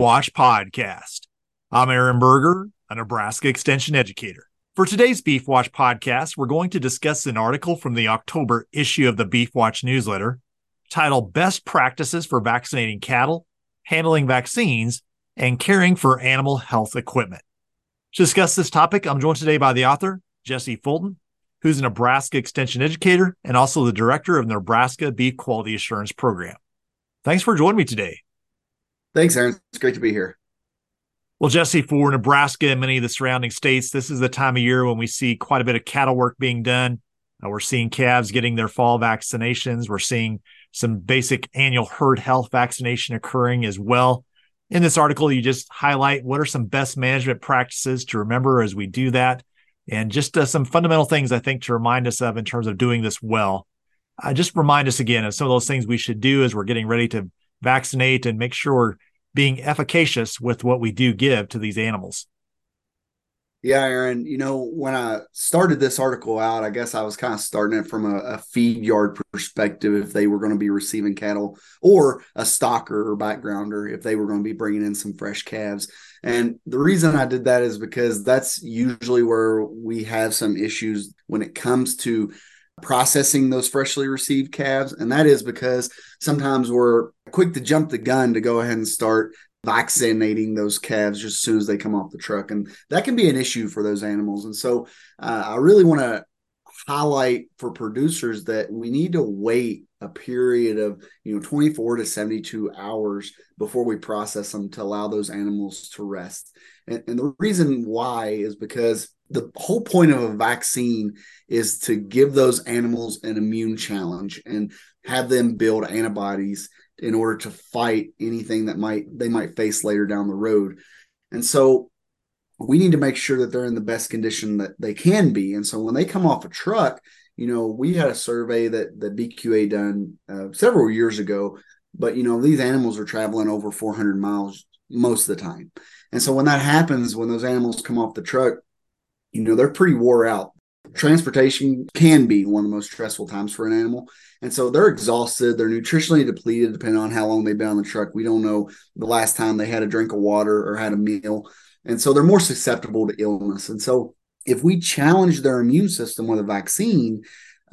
Watch podcast. I'm Aaron Berger, a Nebraska Extension educator. For today's Beef Watch podcast, we're going to discuss an article from the October issue of the Beef Watch newsletter titled Best Practices for Vaccinating Cattle, Handling Vaccines, and Caring for Animal Health Equipment. To discuss this topic, I'm joined today by the author, Jesse Fulton, who's a Nebraska Extension educator and also the director of the Nebraska Beef Quality Assurance Program. Thanks for joining me today. Thanks, Aaron. It's great to be here. Well, Jesse, for Nebraska and many of the surrounding states, this is the time of year when we see quite a bit of cattle work being done. Uh, we're seeing calves getting their fall vaccinations. We're seeing some basic annual herd health vaccination occurring as well. In this article, you just highlight what are some best management practices to remember as we do that, and just uh, some fundamental things I think to remind us of in terms of doing this well. Uh, just remind us again of some of those things we should do as we're getting ready to vaccinate and make sure being efficacious with what we do give to these animals. Yeah, Aaron, you know, when I started this article out, I guess I was kind of starting it from a, a feed yard perspective if they were going to be receiving cattle or a stocker or backgrounder if they were going to be bringing in some fresh calves. And the reason I did that is because that's usually where we have some issues when it comes to processing those freshly received calves. And that is because sometimes we're quick to jump the gun to go ahead and start vaccinating those calves just as soon as they come off the truck. And that can be an issue for those animals. And so uh, I really want to highlight for producers that we need to wait a period of you know 24 to 72 hours before we process them to allow those animals to rest and, and the reason why is because the whole point of a vaccine is to give those animals an immune challenge and have them build antibodies in order to fight anything that might they might face later down the road. And so we need to make sure that they're in the best condition that they can be. And so when they come off a truck, you know, we had a survey that the BQA done uh, several years ago, but you know, these animals are traveling over 400 miles most of the time. And so when that happens, when those animals come off the truck, you know, they're pretty wore out. Transportation can be one of the most stressful times for an animal. And so they're exhausted, they're nutritionally depleted, depending on how long they've been on the truck. We don't know the last time they had a drink of water or had a meal. And so they're more susceptible to illness. And so if we challenge their immune system with a vaccine,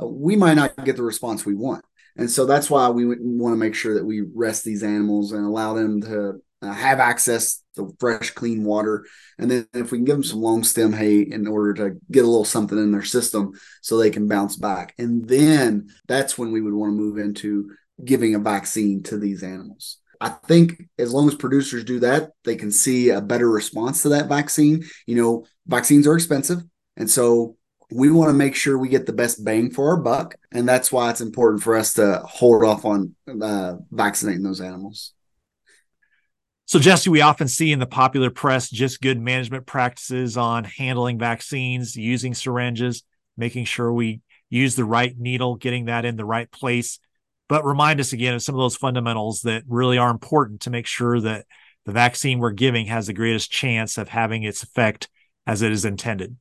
uh, we might not get the response we want. And so that's why we want to make sure that we rest these animals and allow them to uh, have access to fresh, clean water. And then if we can give them some long stem hay in order to get a little something in their system so they can bounce back. And then that's when we would want to move into giving a vaccine to these animals. I think as long as producers do that, they can see a better response to that vaccine. You know, vaccines are expensive. And so we want to make sure we get the best bang for our buck. And that's why it's important for us to hold off on uh, vaccinating those animals. So, Jesse, we often see in the popular press just good management practices on handling vaccines, using syringes, making sure we use the right needle, getting that in the right place. But remind us again of some of those fundamentals that really are important to make sure that the vaccine we're giving has the greatest chance of having its effect as it is intended.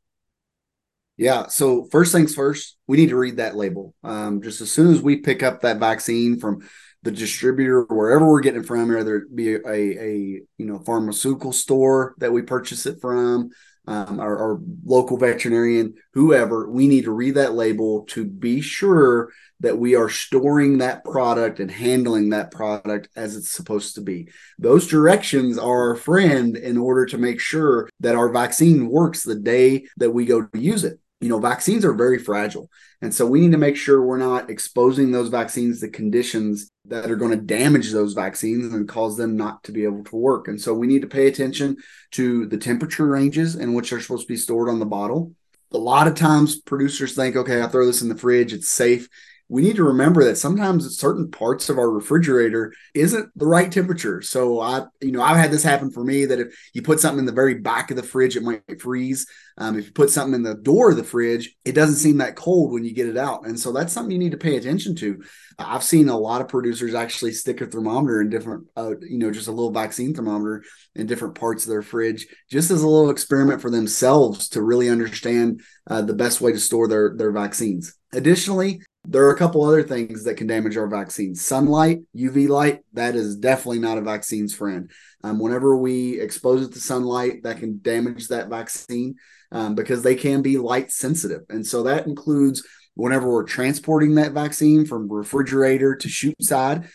Yeah. So, first things first, we need to read that label. Um, just as soon as we pick up that vaccine from the distributor wherever we're getting it from, whether it be a, a you know pharmaceutical store that we purchase it from, um, our, our, local veterinarian, whoever, we need to read that label to be sure that we are storing that product and handling that product as it's supposed to be. Those directions are our friend in order to make sure that our vaccine works the day that we go to use it you know, vaccines are very fragile. And so we need to make sure we're not exposing those vaccines to conditions that are going to damage those vaccines and cause them not to be able to work. And so we need to pay attention to the temperature ranges in which they're supposed to be stored on the bottle. A lot of times producers think, okay, I throw this in the fridge, it's safe we need to remember that sometimes certain parts of our refrigerator isn't the right temperature. So I, you know, I've had this happen for me that if you put something in the very back of the fridge, it might freeze. Um, if you put something in the door of the fridge, it doesn't seem that cold when you get it out. And so that's something you need to pay attention to. I've seen a lot of producers actually stick a thermometer in different, uh, you know, just a little vaccine thermometer in different parts of their fridge, just as a little experiment for themselves to really understand uh, the best way to store their their vaccines. Additionally, There are a couple other things that can damage our vaccines. Sunlight, UV light, that is definitely not a vaccine's friend. Um, whenever we expose it to sunlight, that can damage that vaccine um, because they can be light sensitive. And so that includes whenever we're transporting that vaccine from refrigerator to chute side,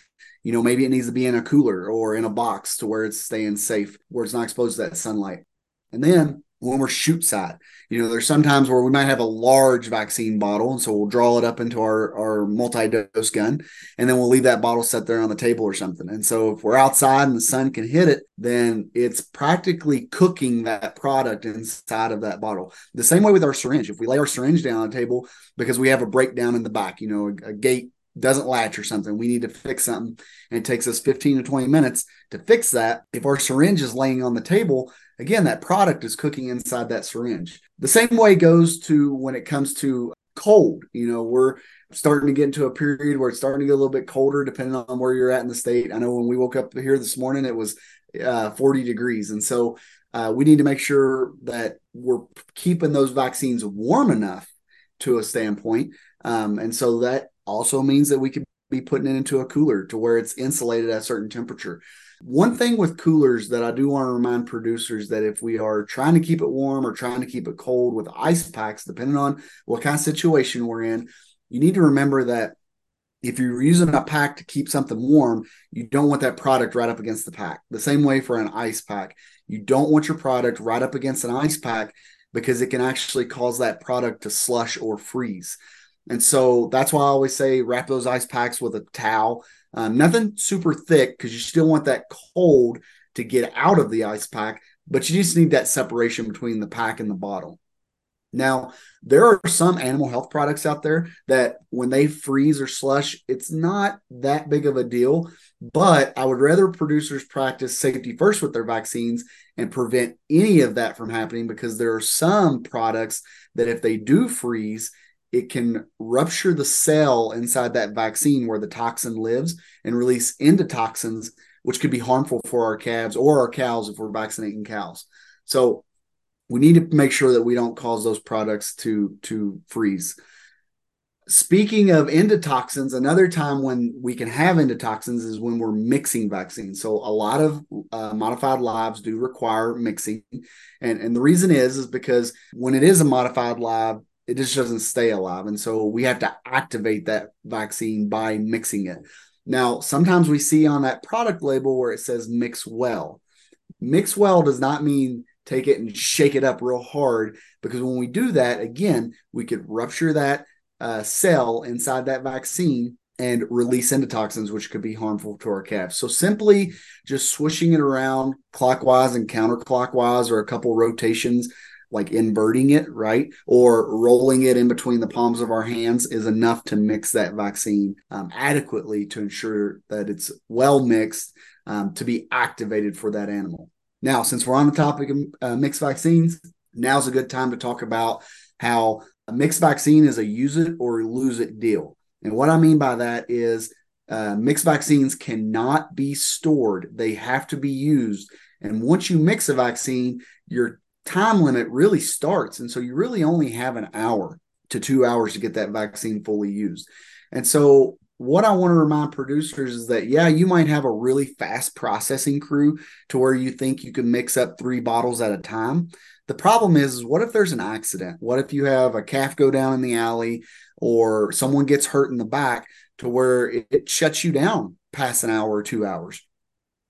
you know, maybe it needs to be in a cooler or in a box to where it's staying safe, where it's not exposed to that sunlight. And then when we're chute side. You know, there's sometimes where we might have a large vaccine bottle, and so we'll draw it up into our our multi-dose gun, and then we'll leave that bottle set there on the table or something. And so if we're outside and the sun can hit it, then it's practically cooking that product inside of that bottle. The same way with our syringe. If we lay our syringe down on the table because we have a breakdown in the back, you know, a, a gate doesn't latch or something. We need to fix something. And it takes us 15 to 20 minutes to fix that. If our syringe is laying on the table, again, that product is cooking inside that syringe. The same way goes to when it comes to cold. You know, we're starting to get into a period where it's starting to get a little bit colder, depending on where you're at in the state. I know when we woke up here this morning, it was uh, 40 degrees. And so uh, we need to make sure that we're keeping those vaccines warm enough to a standpoint. Um, and so that also means that we could be putting it into a cooler to where it's insulated at a certain temperature. One thing with coolers that I do want to remind producers that if we are trying to keep it warm or trying to keep it cold with ice packs, depending on what kind of situation we're in, you need to remember that if you're using a pack to keep something warm, you don't want that product right up against the pack. The same way for an ice pack. You don't want your product right up against an ice pack because it can actually cause that product to slush or freeze. And so that's why I always say wrap those ice packs with a towel. Um, nothing super thick because you still want that cold to get out of the ice pack, but you just need that separation between the pack and the bottle. Now, there are some animal health products out there that when they freeze or slush, it's not that big of a deal. But I would rather producers practice safety first with their vaccines and prevent any of that from happening because there are some products that if they do freeze, it can rupture the cell inside that vaccine where the toxin lives and release endotoxins, which could be harmful for our calves or our cows if we're vaccinating cows. So we need to make sure that we don't cause those products to to freeze. Speaking of endotoxins, another time when we can have endotoxins is when we're mixing vaccines. So a lot of uh, modified lives do require mixing, and and the reason is is because when it is a modified live, it just doesn't stay alive. And so we have to activate that vaccine by mixing it. Now, sometimes we see on that product label where it says mix well. Mix well does not mean take it and shake it up real hard because when we do that, again, we could rupture that uh, cell inside that vaccine and release endotoxins, which could be harmful to our calves. So simply just swishing it around clockwise and counterclockwise or a couple rotations like inverting it, right? Or rolling it in between the palms of our hands is enough to mix that vaccine um, adequately to ensure that it's well mixed um, to be activated for that animal. Now, since we're on the topic of uh, mixed vaccines, now's a good time to talk about how a mixed vaccine is a use it or lose it deal. And what I mean by that is uh, mixed vaccines cannot be stored, they have to be used. And once you mix a vaccine, your time limit really starts. And so you really only have an hour to two hours to get that vaccine fully used. And so what I want to remind producers is that, yeah, you might have a really fast processing crew to where you think you can mix up three bottles at a time. The problem is, is what if there's an accident? What if you have a calf go down in the alley or someone gets hurt in the back to where it, it shuts you down past an hour or two hours?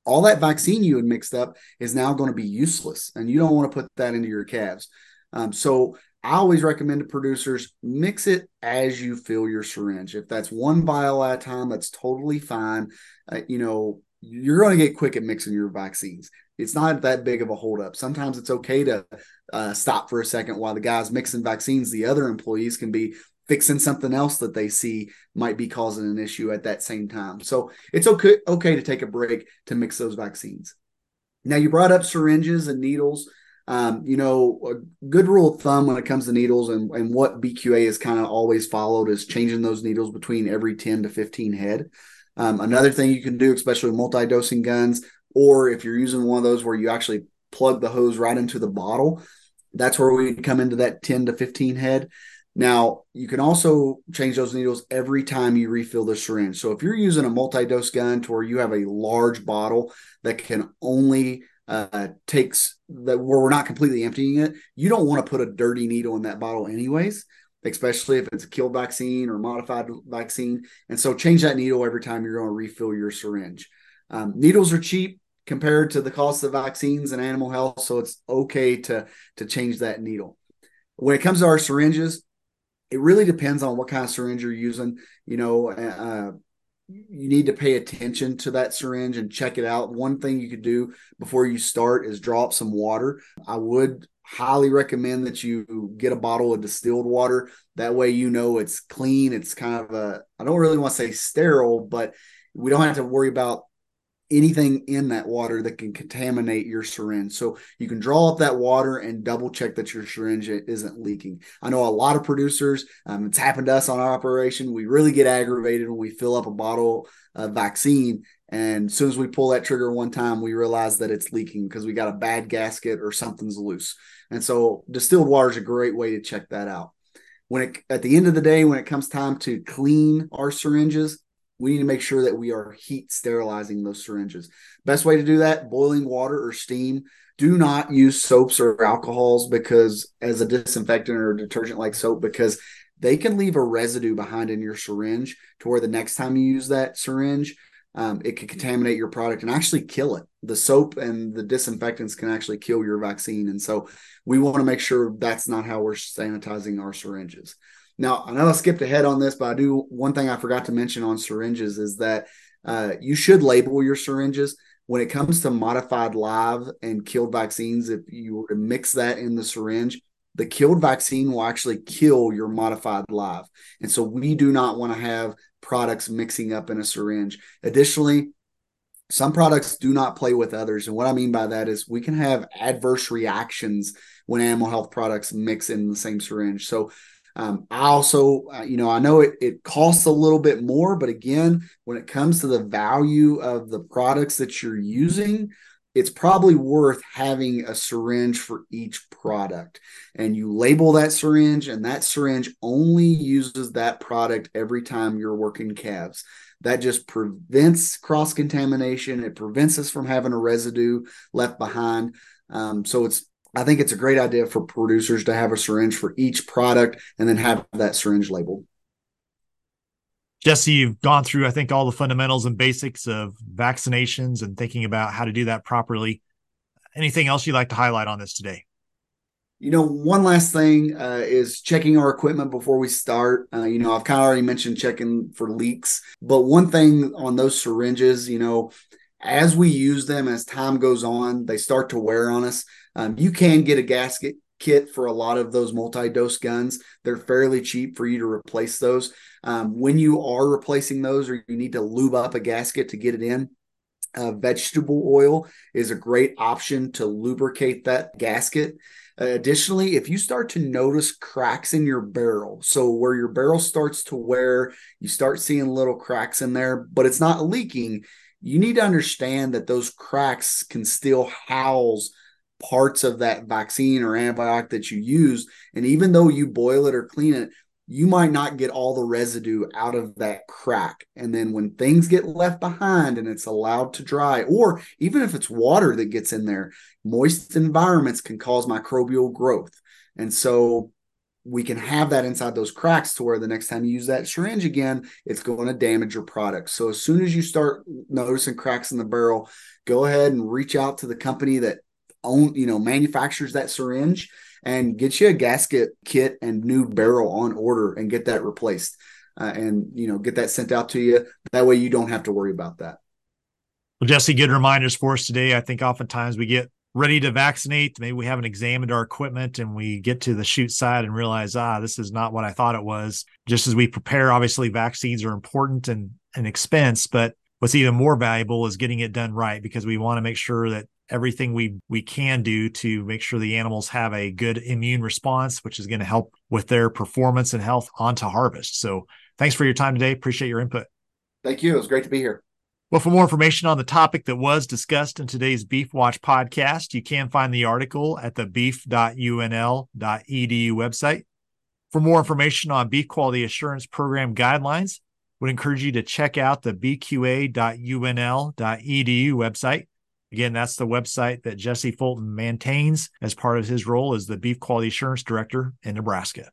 All that vaccine you had mixed up is now going to be useless and you don't want to put that into your calves. Um, so i always recommend to producers mix it as you fill your syringe. If that's one vial at a time that's totally fine. Uh, you know you're going to get quick at mixing your vaccines. It's not that big of a holdup. Sometimes it's okay to uh, stop for a second while the guy's mixing vaccines the other employees can be fixing something else that they see might be causing an issue at that same time. So it's okay okay to take a break to mix those vaccines. Now you brought up syringes and needles. Um, you know, a good rule of thumb when it comes to needles and, and what BQA has kind of always followed is changing those needles between every 10 to 15 head. Um, another thing you can do, especially multi-dosing guns, or if you're using one of those where you actually plug the hose right into the bottle, that's where we come into that 10 to 15 head Now, you can also change those needles every time you refill the syringe. So if you're using a multi-dose gun to where you have a large bottle that can only uh, takes that where we're not completely emptying it, you don't want to put a dirty needle in that bottle anyways, especially if it's a killed vaccine or modified vaccine. And so change that needle every time you're going to refill your syringe. Um, needles are cheap compared to the cost of vaccines and animal health, so it's okay to to change that needle. When it comes to our syringes, it really depends on what kind of syringe you're using. You know, uh, you need to pay attention to that syringe and check it out. One thing you could do before you start is drop some water. I would highly recommend that you get a bottle of distilled water. That way, you know it's clean. It's kind of a, I don't really want to say sterile, but we don't have to worry about anything in that water that can contaminate your syringe. So you can draw up that water and double check that your syringe isn't leaking. I know a lot of producers, um, it's happened to us on our operation. We really get aggravated when we fill up a bottle of vaccine. And as soon as we pull that trigger one time, we realize that it's leaking because we got a bad gasket or something's loose. And so distilled water is a great way to check that out. When it, at the end of the day, when it comes time to clean our syringes, we need to make sure that we are heat sterilizing those syringes. Best way to do that, boiling water or steam. Do not use soaps or alcohols because as a disinfectant or detergent like soap, because they can leave a residue behind in your syringe to where the next time you use that syringe, um, it can contaminate your product and actually kill it. The soap and the disinfectants can actually kill your vaccine. And so we want to make sure that's not how we're sanitizing our syringes. Now, I know I skipped ahead on this, but I do one thing I forgot to mention on syringes is that uh, you should label your syringes when it comes to modified live and killed vaccines. If you were to mix that in the syringe, the killed vaccine will actually kill your modified live. And so we do not want to have products mixing up in a syringe. Additionally, some products do not play with others. And what I mean by that is we can have adverse reactions when animal health products mix in the same syringe. So um, I also, uh, you know, I know it, it costs a little bit more, but again, when it comes to the value of the products that you're using, it's probably worth having a syringe for each product. And you label that syringe, and that syringe only uses that product every time you're working calves. That just prevents cross contamination. It prevents us from having a residue left behind. Um, so it's I think it's a great idea for producers to have a syringe for each product and then have that syringe labeled. Jesse, you've gone through, I think, all the fundamentals and basics of vaccinations and thinking about how to do that properly. Anything else you'd like to highlight on this today? You know, one last thing uh, is checking our equipment before we start. Uh, you know, I've kind of already mentioned checking for leaks, but one thing on those syringes, you know, as we use them, as time goes on, they start to wear on us. Um, you can get a gasket kit for a lot of those multi-dose guns. They're fairly cheap for you to replace those. Um, when you are replacing those, or you need to lube up a gasket to get it in, uh, vegetable oil is a great option to lubricate that gasket. Additionally, if you start to notice cracks in your barrel, so where your barrel starts to wear, you start seeing little cracks in there, but it's not leaking, you need to understand that those cracks can still house parts of that vaccine or antibiotic that you use. And even though you boil it or clean it, you might not get all the residue out of that crack. And then when things get left behind and it's allowed to dry, or even if it's water that gets in there, moist environments can cause microbial growth. And so we can have that inside those cracks to where the next time you use that syringe again, it's going to damage your product. So as soon as you start noticing cracks in the barrel, go ahead and reach out to the company that own, you know, manufactures that syringe and get you a gasket kit and new barrel on order and get that replaced. Uh, and you know, get that sent out to you. That way you don't have to worry about that. Well, Jesse, good reminders for us today. I think oftentimes we get ready to vaccinate. Maybe we haven't examined our equipment and we get to the chute side and realize, ah, this is not what I thought it was. Just as we prepare, obviously vaccines are important and an expense, but what's even more valuable is getting it done right because we want to make sure that everything we we can do to make sure the animals have a good immune response, which is going to help with their performance and health onto harvest. So thanks for your time today. Appreciate your input. Thank you. It was great to be here. Well, for more information on the topic that was discussed in today's Beef Watch podcast, you can find the article at the beef.unl.edu website. For more information on beef quality assurance program guidelines, would encourage you to check out the bqa.unl.edu website. Again, that's the website that Jesse Fulton maintains as part of his role as the Beef Quality Assurance Director in Nebraska.